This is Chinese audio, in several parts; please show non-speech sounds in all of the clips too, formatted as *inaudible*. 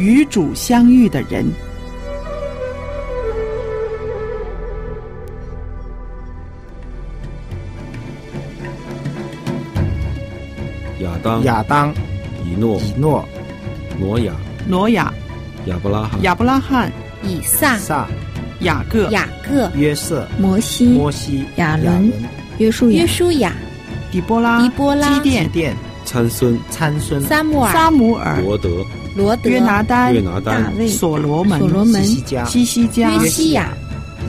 与主相遇的人。亚当、亚当、以诺、以诺、挪亚、挪亚、亚伯拉罕、亚伯拉罕、以撒、撒、雅各、雅各、约瑟、摩西、摩西、亚伦、约书亚、约书亚、底波拉、狄波拉、基甸、殿、参孙、参孙、撒母耳、撒母耳、罗德、罗德、约拿丹、约拿丹、大卫、所罗门、所罗门、西加、西西加、约西亚、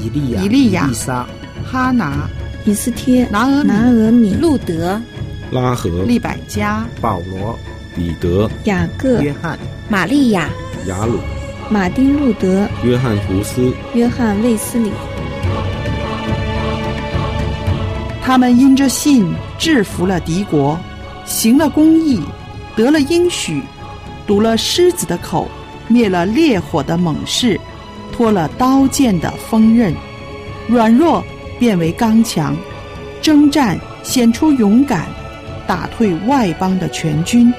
以利亚、以利亚以撒、哈拿、以斯帖、拿俄米、拿俄米、路德、拉合、利百加、保罗、彼得、雅各、约翰、玛利亚、雅鲁、马丁路德、约翰胡斯、约翰卫斯理。他们因着信制服了敌国，行了公义，得了应许，堵了狮子的口，灭了烈火的猛士，脱了刀剑的锋刃，软弱变为刚强，征战显出勇敢，打退外邦的全军。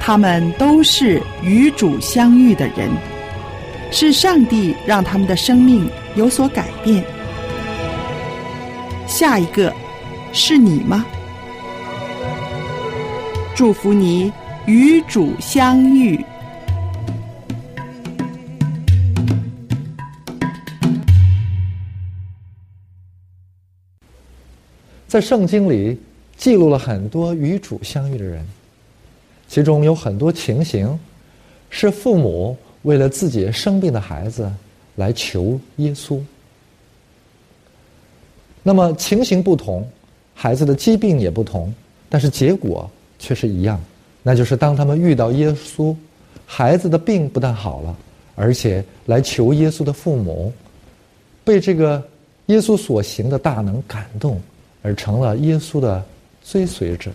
他们都是与主相遇的人，是上帝让他们的生命有所改变。下一个是你吗？祝福你与主相遇。在圣经里记录了很多与主相遇的人，其中有很多情形是父母为了自己生病的孩子来求耶稣。那么情形不同，孩子的疾病也不同，但是结果却是一样，那就是当他们遇到耶稣，孩子的病不但好了，而且来求耶稣的父母被这个耶稣所行的大能感动。而成了耶稣的追随者。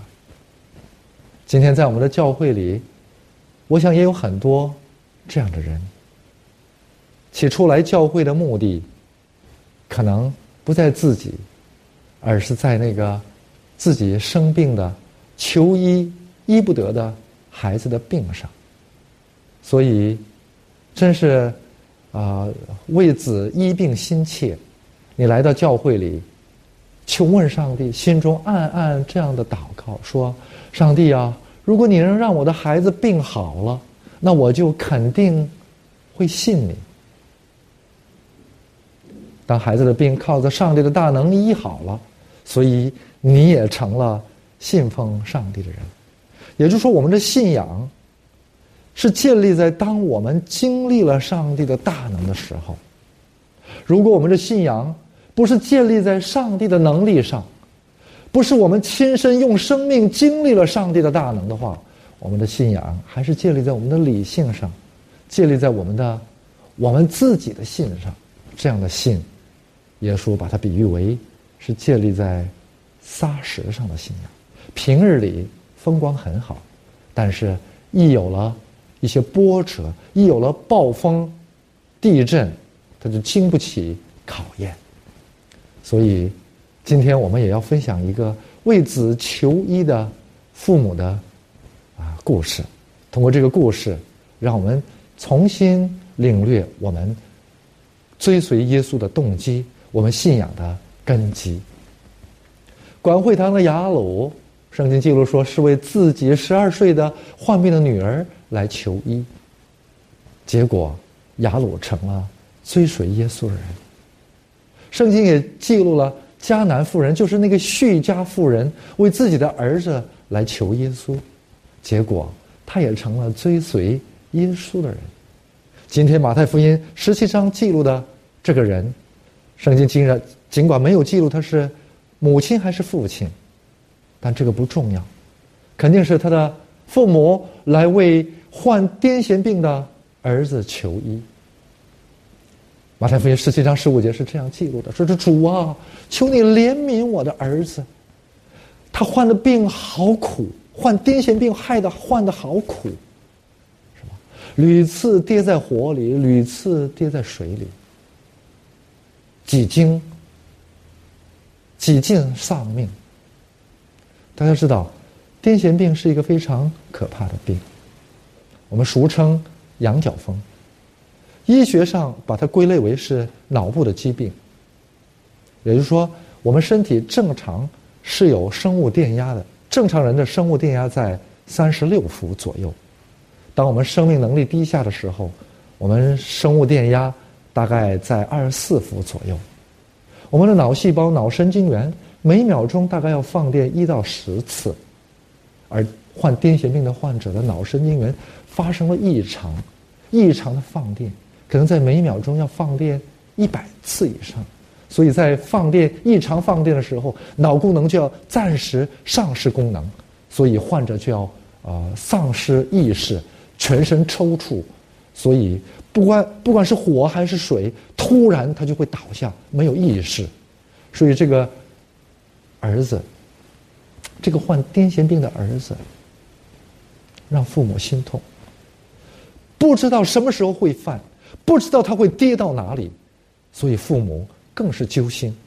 今天在我们的教会里，我想也有很多这样的人。起初来教会的目的，可能不在自己，而是在那个自己生病的、求医医不得的孩子的病上。所以，真是啊，为子医病心切。你来到教会里。求问上帝，心中暗暗这样的祷告说：“上帝啊，如果你能让我的孩子病好了，那我就肯定会信你。当孩子的病靠着上帝的大能医好了，所以你也成了信奉上帝的人。也就是说，我们的信仰是建立在当我们经历了上帝的大能的时候。如果我们的信仰，不是建立在上帝的能力上，不是我们亲身用生命经历了上帝的大能的话，我们的信仰还是建立在我们的理性上，建立在我们的我们自己的信上。这样的信，耶稣把它比喻为是建立在撒石上的信仰。平日里风光很好，但是一有了一些波折，一有了暴风、地震，它就经不起考验。所以，今天我们也要分享一个为子求医的父母的啊故事。通过这个故事，让我们重新领略我们追随耶稣的动机，我们信仰的根基。管会堂的雅鲁，圣经记录说是为自己十二岁的患病的女儿来求医，结果雅鲁成了追随耶稣的人。圣经也记录了迦南妇人，就是那个叙家妇人，为自己的儿子来求耶稣，结果他也成了追随耶稣的人。今天马太福音十七章记录的这个人，圣经竟然尽管没有记录他是母亲还是父亲，但这个不重要，肯定是他的父母来为患癫痫病的儿子求医。马太福音十七章十五节是这样记录的：“说是主啊，求你怜悯我的儿子，他患的病好苦，患癫痫病害的患的好苦，是吧？屡次跌在火里，屡次跌在水里，几经几近丧命。大家知道，癫痫病是一个非常可怕的病，我们俗称羊角风。医学上把它归类为是脑部的疾病。也就是说，我们身体正常是有生物电压的，正常人的生物电压在三十六伏左右。当我们生命能力低下的时候，我们生物电压大概在二十四伏左右。我们的脑细胞、脑神经元每秒钟大概要放电一到十次，而患癫痫病的患者的脑神经元发生了异常，异常的放电，可能在每秒钟要放电一百次以上。所以在放电异常放电的时候，脑功能就要暂时丧失功能，所以患者就要啊丧失意识，全身抽搐，所以不管不管是火还是水，突然他就会倒下，没有意识。所以这个儿子，这个患癫痫病的儿子，让父母心痛，不知道什么时候会犯，不知道他会跌到哪里，所以父母。更是揪心，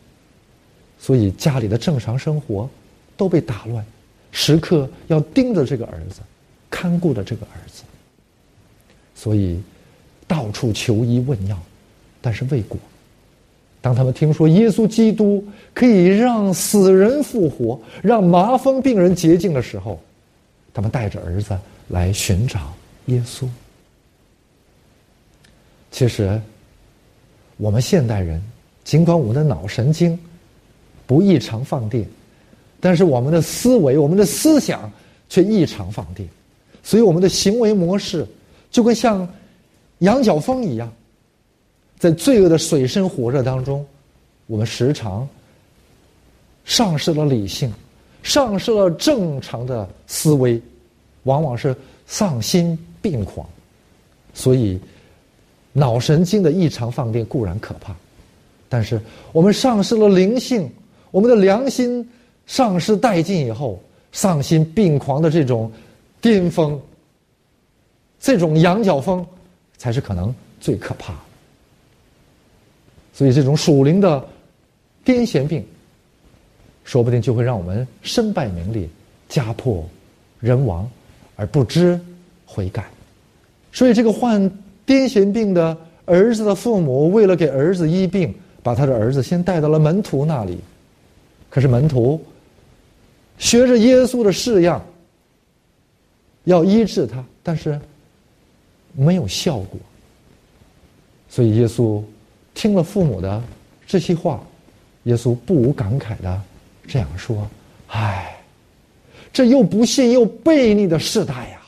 所以家里的正常生活都被打乱，时刻要盯着这个儿子，看顾着这个儿子，所以到处求医问药，但是未果。当他们听说耶稣基督可以让死人复活，让麻风病人洁净的时候，他们带着儿子来寻找耶稣。其实，我们现代人。尽管我们的脑神经不异常放电，但是我们的思维、我们的思想却异常放电，所以我们的行为模式就跟像羊角风一样，在罪恶的水深火热当中，我们时常丧失了理性，丧失了正常的思维，往往是丧心病狂。所以，脑神经的异常放电固然可怕。但是我们丧失了灵性，我们的良心丧失殆尽以后，丧心病狂的这种巅峰，这种羊角风，才是可能最可怕。所以这种属灵的癫痫病，说不定就会让我们身败名裂、家破人亡，而不知悔改。所以这个患癫痫病的儿子的父母，为了给儿子医病。把他的儿子先带到了门徒那里，可是门徒学着耶稣的式样，要医治他，但是没有效果。所以耶稣听了父母的这些话，耶稣不无感慨的这样说：“唉，这又不信又悖逆的世代呀！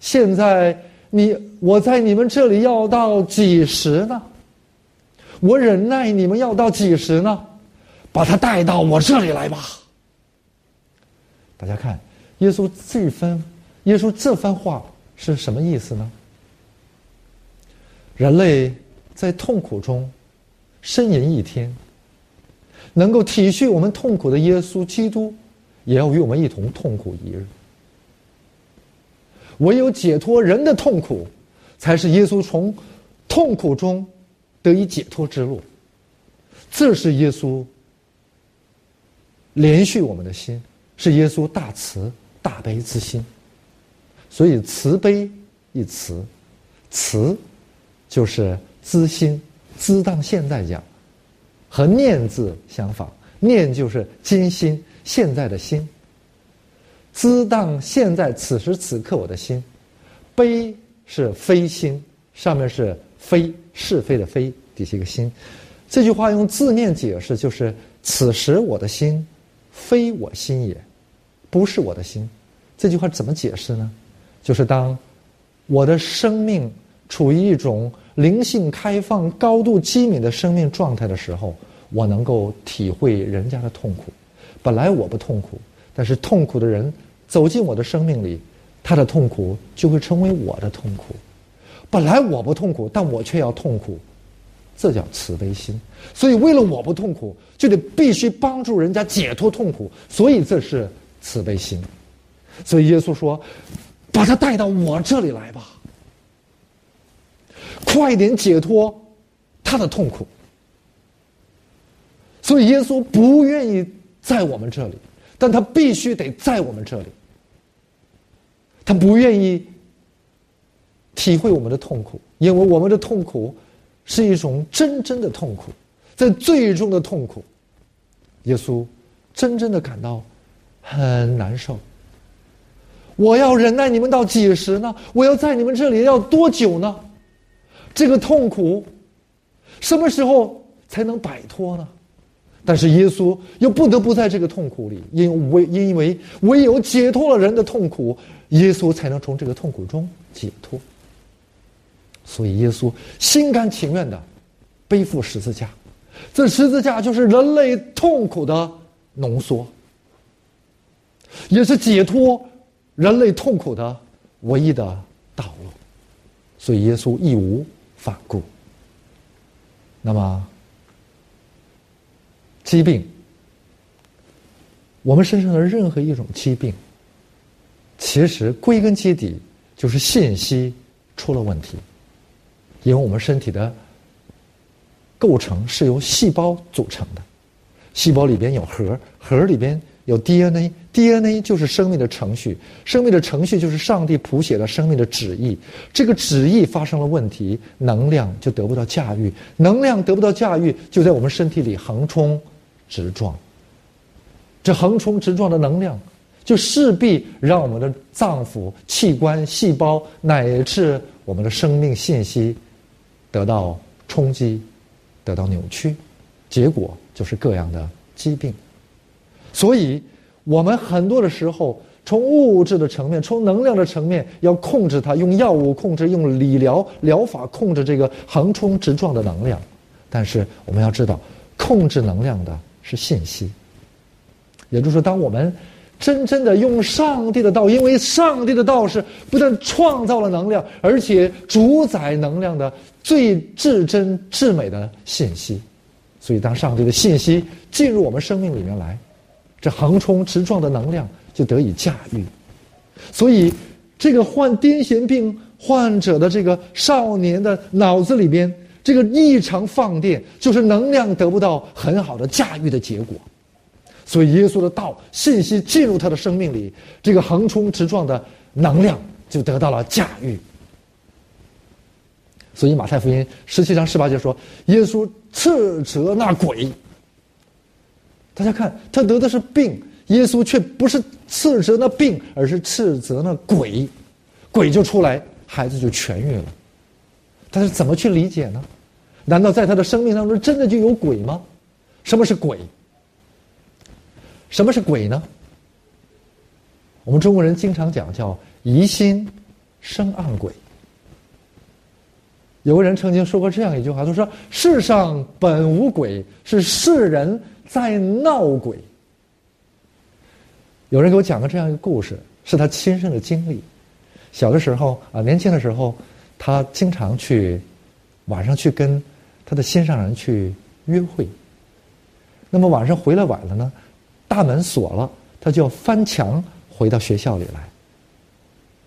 现在你我在你们这里要到几时呢？”我忍耐你们要到几时呢？把他带到我这里来吧。大家看，耶稣这番，耶稣这番话是什么意思呢？人类在痛苦中呻吟一天，能够体恤我们痛苦的耶稣基督，也要与我们一同痛苦一日。唯有解脱人的痛苦，才是耶稣从痛苦中。得以解脱之路，这是耶稣连续我们的心，是耶稣大慈大悲之心。所以慈悲一词，慈就是知心，知当现在讲，和念字相仿，念就是今心现在的心，知当现在此时此刻我的心，悲是非心，上面是非。是非的非，底下一个心。这句话用字面解释就是：此时我的心，非我心也，不是我的心。这句话怎么解释呢？就是当我的生命处于一种灵性开放、高度机敏的生命状态的时候，我能够体会人家的痛苦。本来我不痛苦，但是痛苦的人走进我的生命里，他的痛苦就会成为我的痛苦。本来我不痛苦，但我却要痛苦，这叫慈悲心。所以为了我不痛苦，就得必须帮助人家解脱痛苦，所以这是慈悲心。所以耶稣说：“把他带到我这里来吧，快点解脱他的痛苦。”所以耶稣不愿意在我们这里，但他必须得在我们这里。他不愿意。体会我们的痛苦，因为我们的痛苦是一种真正的痛苦，在最终的痛苦，耶稣真正的感到很难受。我要忍耐你们到几时呢？我要在你们这里要多久呢？这个痛苦什么时候才能摆脱呢？但是耶稣又不得不在这个痛苦里，因为因为唯有解脱了人的痛苦，耶稣才能从这个痛苦中解脱。所以耶稣心甘情愿的背负十字架，这十字架就是人类痛苦的浓缩，也是解脱人类痛苦的唯一的道路。所以耶稣义无反顾。那么。疾病，我们身上的任何一种疾病，其实归根结底就是信息出了问题。因为我们身体的构成是由细胞组成的，细胞里边有核，核里边有 DNA，DNA 就是生命的程序，生命的程序就是上帝谱写了生命的旨意。这个旨意发生了问题，能量就得不到驾驭，能量得不到驾驭，就在我们身体里横冲。直撞，这横冲直撞的能量，就势必让我们的脏腑、器官、细胞乃至我们的生命信息得到冲击，得到扭曲，结果就是各样的疾病。所以，我们很多的时候，从物质的层面、从能量的层面要控制它，用药物控制，用理疗疗法控制这个横冲直撞的能量。但是，我们要知道，控制能量的。是信息，也就是说，当我们真正的用上帝的道，因为上帝的道是不但创造了能量，而且主宰能量的最至真至美的信息，所以当上帝的信息进入我们生命里面来，这横冲直撞的能量就得以驾驭。所以，这个患癫痫病患者的这个少年的脑子里边。这个异常放电，就是能量得不到很好的驾驭的结果，所以耶稣的道信息进入他的生命里，这个横冲直撞的能量就得到了驾驭。所以马太福音十七章十八节说，耶稣斥责那鬼。大家看，他得的是病，耶稣却不是斥责那病，而是斥责那鬼，鬼就出来，孩子就痊愈了。他是怎么去理解呢？难道在他的生命当中真的就有鬼吗？什么是鬼？什么是鬼呢？我们中国人经常讲叫“疑心生暗鬼”。有个人曾经说过这样一句话，他说：“世上本无鬼，是世人在闹鬼。”有人给我讲过这样一个故事，是他亲身的经历。小的时候啊，年轻的时候，他经常去晚上去跟。他的心上人去约会，那么晚上回来晚了呢，大门锁了，他就要翻墙回到学校里来。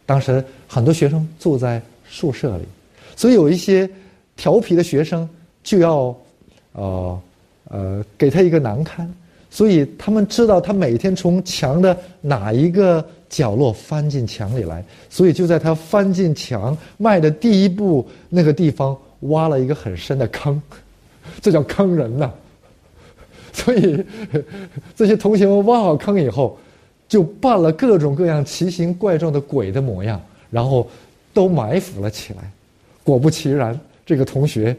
当时很多学生住在宿舍里，所以有一些调皮的学生就要，呃呃给他一个难堪，所以他们知道他每天从墙的哪一个角落翻进墙里来，所以就在他翻进墙迈的第一步那个地方。挖了一个很深的坑，*laughs* 这叫坑人呐。*laughs* 所以 *laughs* 这些同学们挖好坑以后，就扮了各种各样奇形怪状的鬼的模样，然后都埋伏了起来。果不其然，这个同学，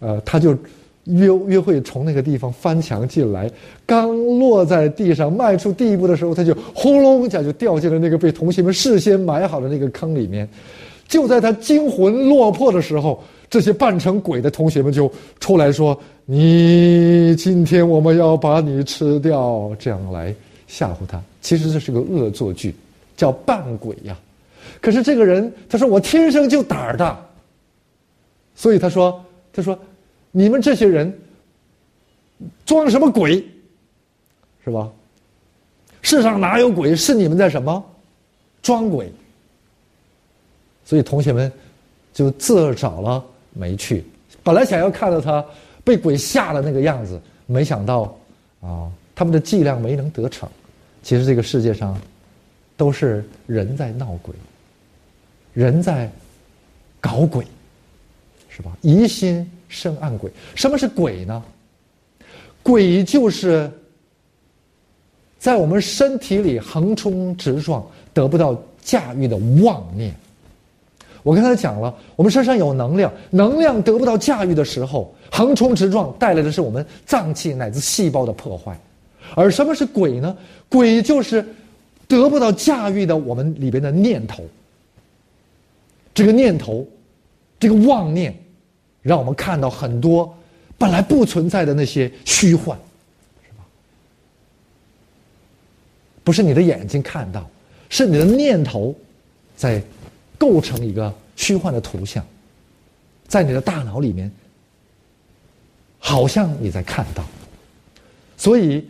呃，他就约约会从那个地方翻墙进来，刚落在地上迈出第一步的时候，他就轰隆一下就掉进了那个被同学们事先埋好的那个坑里面。就在他惊魂落魄的时候。这些扮成鬼的同学们就出来说：“你今天我们要把你吃掉。”这样来吓唬他。其实这是个恶作剧，叫扮鬼呀。可是这个人他说：“我天生就胆儿大。”所以他说：“他说你们这些人装什么鬼？是吧？世上哪有鬼？是你们在什么装鬼？”所以同学们就自找了。没趣，本来想要看到他被鬼吓的那个样子，没想到，啊，他们的伎俩没能得逞。其实这个世界上，都是人在闹鬼，人在搞鬼，是吧？疑心生暗鬼。什么是鬼呢？鬼就是在我们身体里横冲直撞、得不到驾驭的妄念。我刚才讲了，我们身上有能量，能量得不到驾驭的时候，横冲直撞带来的是我们脏器乃至细胞的破坏。而什么是鬼呢？鬼就是得不到驾驭的我们里边的念头。这个念头，这个妄念，让我们看到很多本来不存在的那些虚幻，是吧？不是你的眼睛看到，是你的念头在。构成一个虚幻的图像，在你的大脑里面，好像你在看到。所以，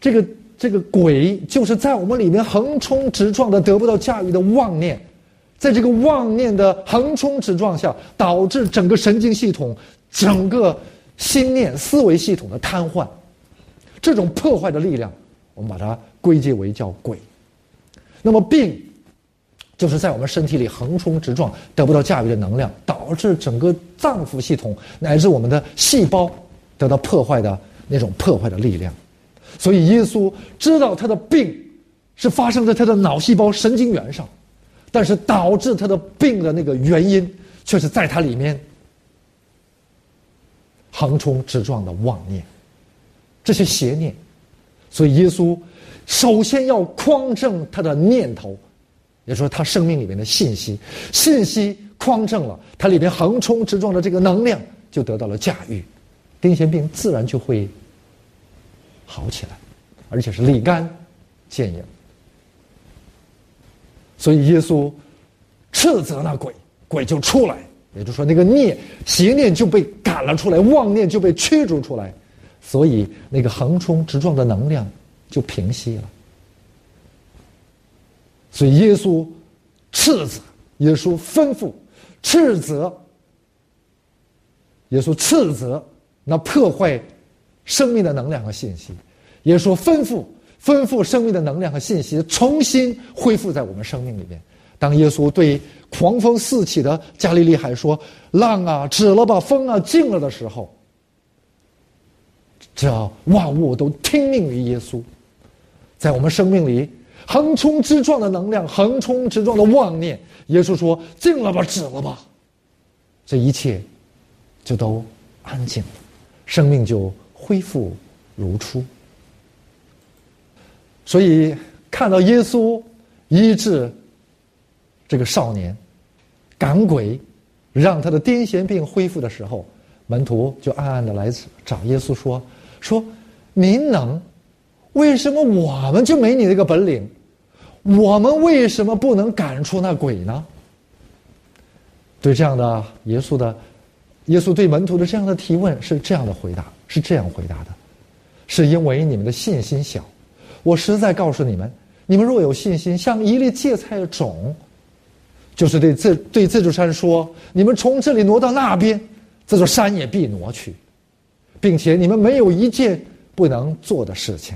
这个这个鬼就是在我们里面横冲直撞的得不到驾驭的妄念，在这个妄念的横冲直撞下，导致整个神经系统、整个心念思维系统的瘫痪。这种破坏的力量，我们把它归结为叫鬼。那么病。就是在我们身体里横冲直撞，得不到驾驭的能量，导致整个脏腑系统乃至我们的细胞得到破坏的那种破坏的力量。所以耶稣知道他的病是发生在他的脑细胞神经元上，但是导致他的病的那个原因却是在他里面横冲直撞的妄念，这些邪念。所以耶稣首先要匡正他的念头。也说他生命里面的信息，信息匡正了，他里面横冲直撞的这个能量就得到了驾驭，癫痫病自然就会好起来，而且是立竿见影。所以耶稣斥责那鬼，鬼就出来，也就是说那个孽邪念就被赶了出来，妄念就被驱逐出来，所以那个横冲直撞的能量就平息了。所以耶稣斥责，耶稣吩咐，斥责，耶稣斥责那破坏生命的能量和信息。耶稣吩咐，吩咐生命的能量和信息重新恢复在我们生命里面。当耶稣对狂风四起的加利利海说：“浪啊，止了吧，风啊，静了”的时候，这万物都听命于耶稣，在我们生命里。横冲直撞的能量，横冲直撞的妄念。耶稣说：“静了吧，止了吧，这一切就都安静了，生命就恢复如初。”所以看到耶稣医治这个少年赶鬼，让他的癫痫病恢复的时候，门徒就暗暗的来找耶稣说：“说您能，为什么我们就没你那个本领？”我们为什么不能赶出那鬼呢？对这样的耶稣的，耶稣对门徒的这样的提问是这样的回答，是这样回答的，是因为你们的信心小。我实在告诉你们，你们若有信心，像一粒芥菜的种，就是对这对这座山说：“你们从这里挪到那边，这座山也必挪去，并且你们没有一件不能做的事情。”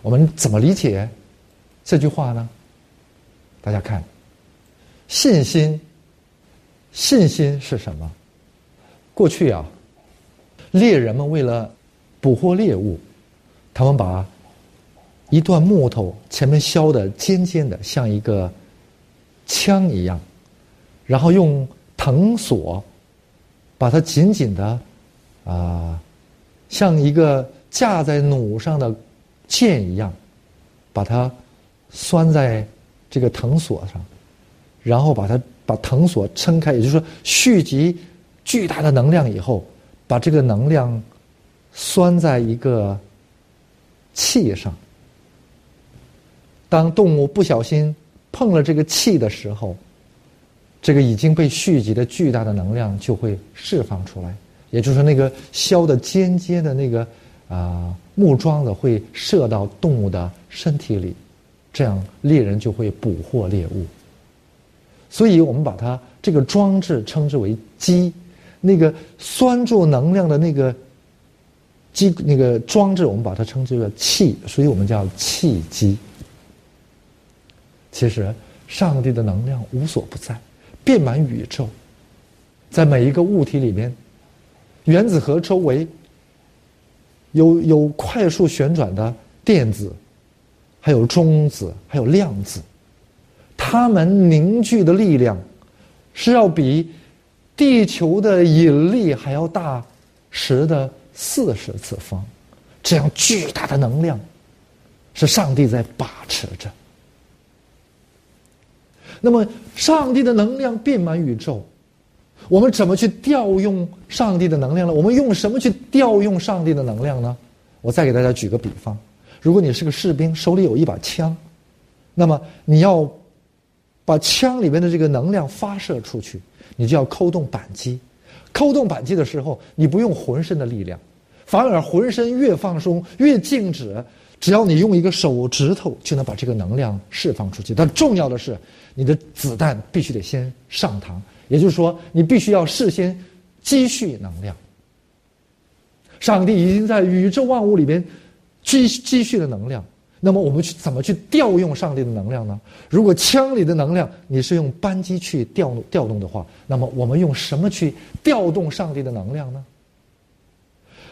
我们怎么理解？这句话呢，大家看，信心，信心是什么？过去啊，猎人们为了捕获猎物，他们把一段木头前面削的尖尖的，像一个枪一样，然后用藤索把它紧紧的啊，像一个架在弩上的箭一样，把它。拴在这个藤索上，然后把它把藤索撑开，也就是说蓄积巨大的能量以后，把这个能量拴在一个气上。当动物不小心碰了这个气的时候，这个已经被蓄积的巨大的能量就会释放出来，也就是那个削的尖尖的那个啊木桩子会射到动物的身体里。这样猎人就会捕获猎物，所以我们把它这个装置称之为“机”，那个拴住能量的那个机那个装置，我们把它称之为“气”，所以我们叫气机。其实，上帝的能量无所不在，遍满宇宙，在每一个物体里面，原子核周围有有快速旋转的电子，还有中子，还有量子，它们凝聚的力量是要比地球的引力还要大十的四十次方，这样巨大的能量，是上帝在把持着。那么，上帝的能量遍满宇宙，我们怎么去调用上帝的能量呢？我们用什么去调用上帝的能量呢？我再给大家举个比方：如果你是个士兵，手里有一把枪，那么你要把枪里面的这个能量发射出去，你就要扣动扳机。扣动扳机的时候，你不用浑身的力量，反而浑身越放松越静止。只要你用一个手指头就能把这个能量释放出去，但重要的是，你的子弹必须得先上膛，也就是说，你必须要事先积蓄能量。上帝已经在宇宙万物里边积积蓄了能量，那么我们去怎么去调用上帝的能量呢？如果枪里的能量你是用扳机去调调动的话，那么我们用什么去调动上帝的能量呢？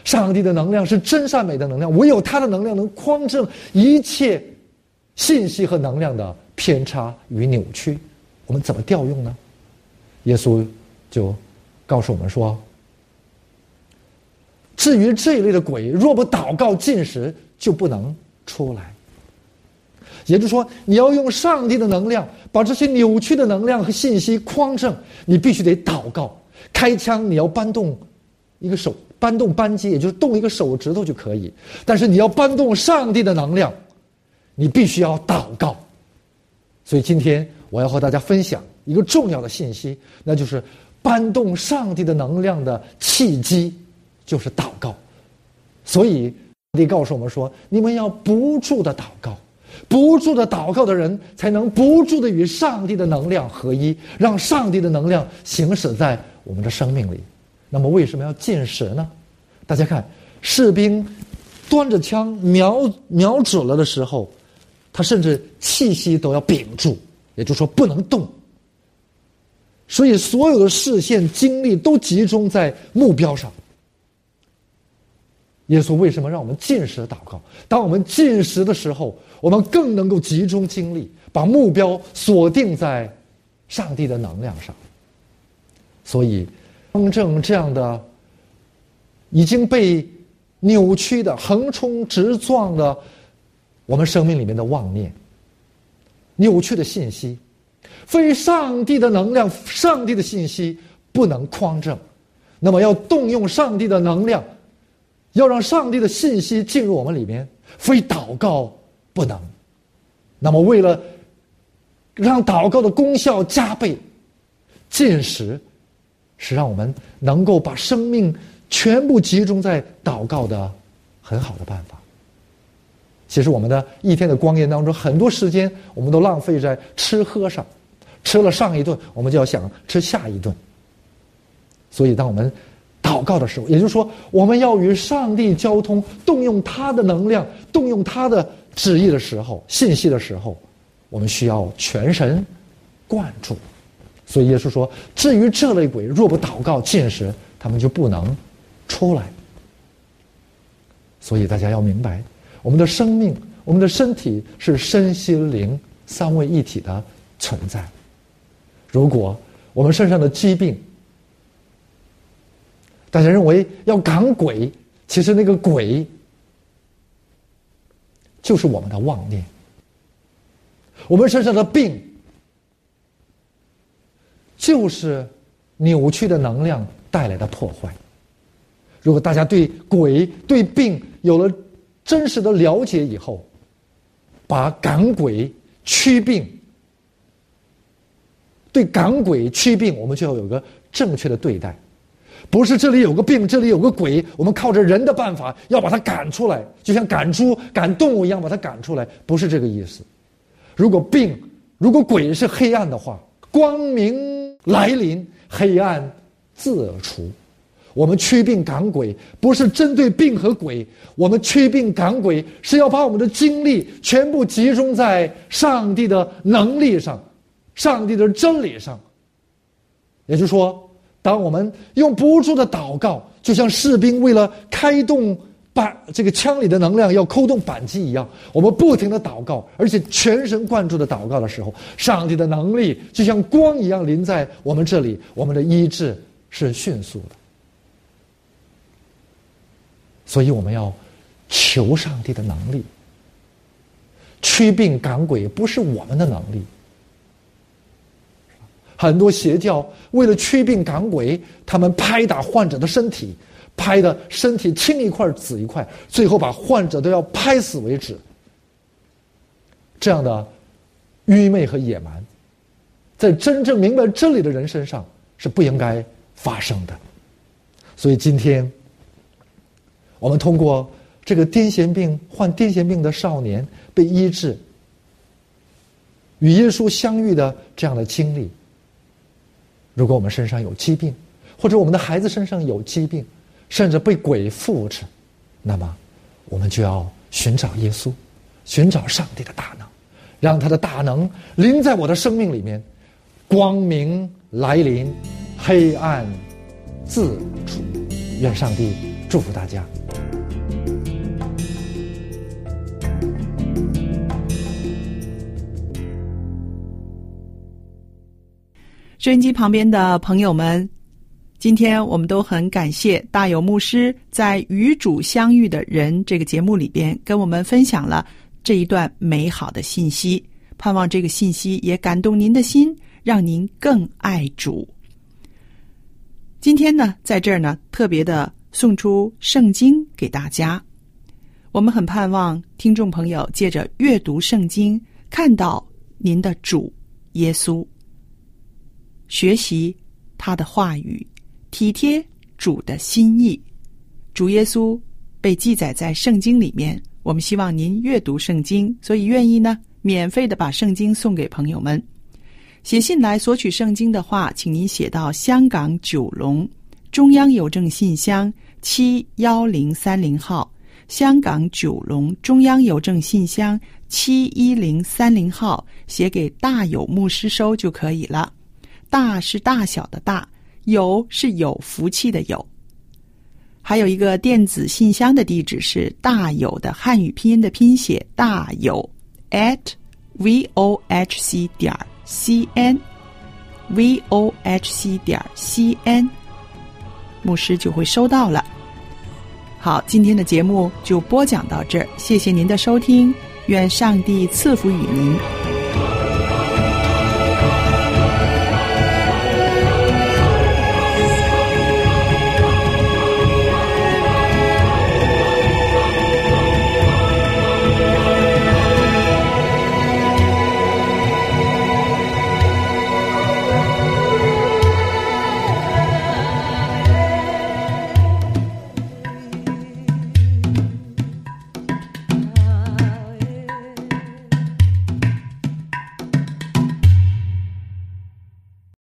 上帝的能量是真善美的能量，唯有他的能量能匡正一切信息和能量的偏差与扭曲。我们怎么调用呢？耶稣就告诉我们说：“至于这一类的鬼，若不祷告进食，就不能出来。”也就是说，你要用上帝的能量把这些扭曲的能量和信息匡正，你必须得祷告。开枪，你要搬动一个手。搬动扳机，也就是动一个手指头就可以。但是你要搬动上帝的能量，你必须要祷告。所以今天我要和大家分享一个重要的信息，那就是搬动上帝的能量的契机就是祷告。所以你告诉我们说，你们要不住的祷告，不住的祷告的人才能不住的与上帝的能量合一，让上帝的能量行驶在我们的生命里。那么为什么要进食呢？大家看，士兵端着枪瞄瞄准了的时候，他甚至气息都要屏住，也就是说不能动。所以所有的视线、精力都集中在目标上。耶稣为什么让我们进食祷告？当我们进食的时候，我们更能够集中精力，把目标锁定在上帝的能量上。所以。匡正这样的已经被扭曲的横冲直撞的我们生命里面的妄念、扭曲的信息、非上帝的能量、上帝的信息不能匡正，那么要动用上帝的能量，要让上帝的信息进入我们里面，非祷告不能。那么为了让祷告的功效加倍，进食。是让我们能够把生命全部集中在祷告的很好的办法。其实我们的一天的光阴当中，很多时间我们都浪费在吃喝上，吃了上一顿，我们就要想吃下一顿。所以，当我们祷告的时候，也就是说，我们要与上帝交通，动用他的能量，动用他的旨意的时候，信息的时候，我们需要全神贯注。所以耶稣说：“至于这类鬼，若不祷告进食，他们就不能出来。”所以大家要明白，我们的生命、我们的身体是身心灵三位一体的存在。如果我们身上的疾病，大家认为要赶鬼，其实那个鬼就是我们的妄念。我们身上的病。就是扭曲的能量带来的破坏。如果大家对鬼、对病有了真实的了解以后，把赶鬼驱病，对赶鬼驱病，我们就要有个正确的对待。不是这里有个病，这里有个鬼，我们靠着人的办法要把它赶出来，就像赶猪、赶动物一样把它赶出来，不是这个意思。如果病，如果鬼是黑暗的话，光明。来临，黑暗自除。我们驱病赶鬼，不是针对病和鬼，我们驱病赶鬼是要把我们的精力全部集中在上帝的能力上、上帝的真理上，也就是说，当我们用不住的祷告，就像士兵为了开动扳这个枪里的能量要扣动扳机一样，我们不停的祷告，而且全神贯注的祷告的时候，上帝的能力就像光一样临在我们这里，我们的医治是迅速的。所以我们要求上帝的能力，驱病赶鬼不是我们的能力。很多邪教为了驱病赶鬼，他们拍打患者的身体，拍的身体青一块紫一块，最后把患者都要拍死为止。这样的愚昧和野蛮，在真正明白真理的人身上是不应该发生的。所以今天。我们通过这个癫痫病患癫痫病的少年被医治，与耶稣相遇的这样的经历。如果我们身上有疾病，或者我们的孩子身上有疾病，甚至被鬼附着，那么我们就要寻找耶稣，寻找上帝的大能，让他的大能临在我的生命里面，光明来临，黑暗自除。愿上帝祝福大家。收音机旁边的朋友们，今天我们都很感谢大有牧师在《与主相遇的人》这个节目里边跟我们分享了这一段美好的信息。盼望这个信息也感动您的心，让您更爱主。今天呢，在这儿呢，特别的送出圣经给大家。我们很盼望听众朋友借着阅读圣经，看到您的主耶稣。学习他的话语，体贴主的心意。主耶稣被记载在圣经里面，我们希望您阅读圣经，所以愿意呢免费的把圣经送给朋友们。写信来索取圣经的话，请您写到香港九龙中央邮政信箱七幺零三零号，香港九龙中央邮政信箱七一零三零号，写给大有牧师收就可以了。大是大小的大，有是有福气的有。还有一个电子信箱的地址是大有的汉语拼音的拼写大有 at v o h c 点 c n v o h c 点 c n，牧师就会收到了。好，今天的节目就播讲到这儿，谢谢您的收听，愿上帝赐福与您。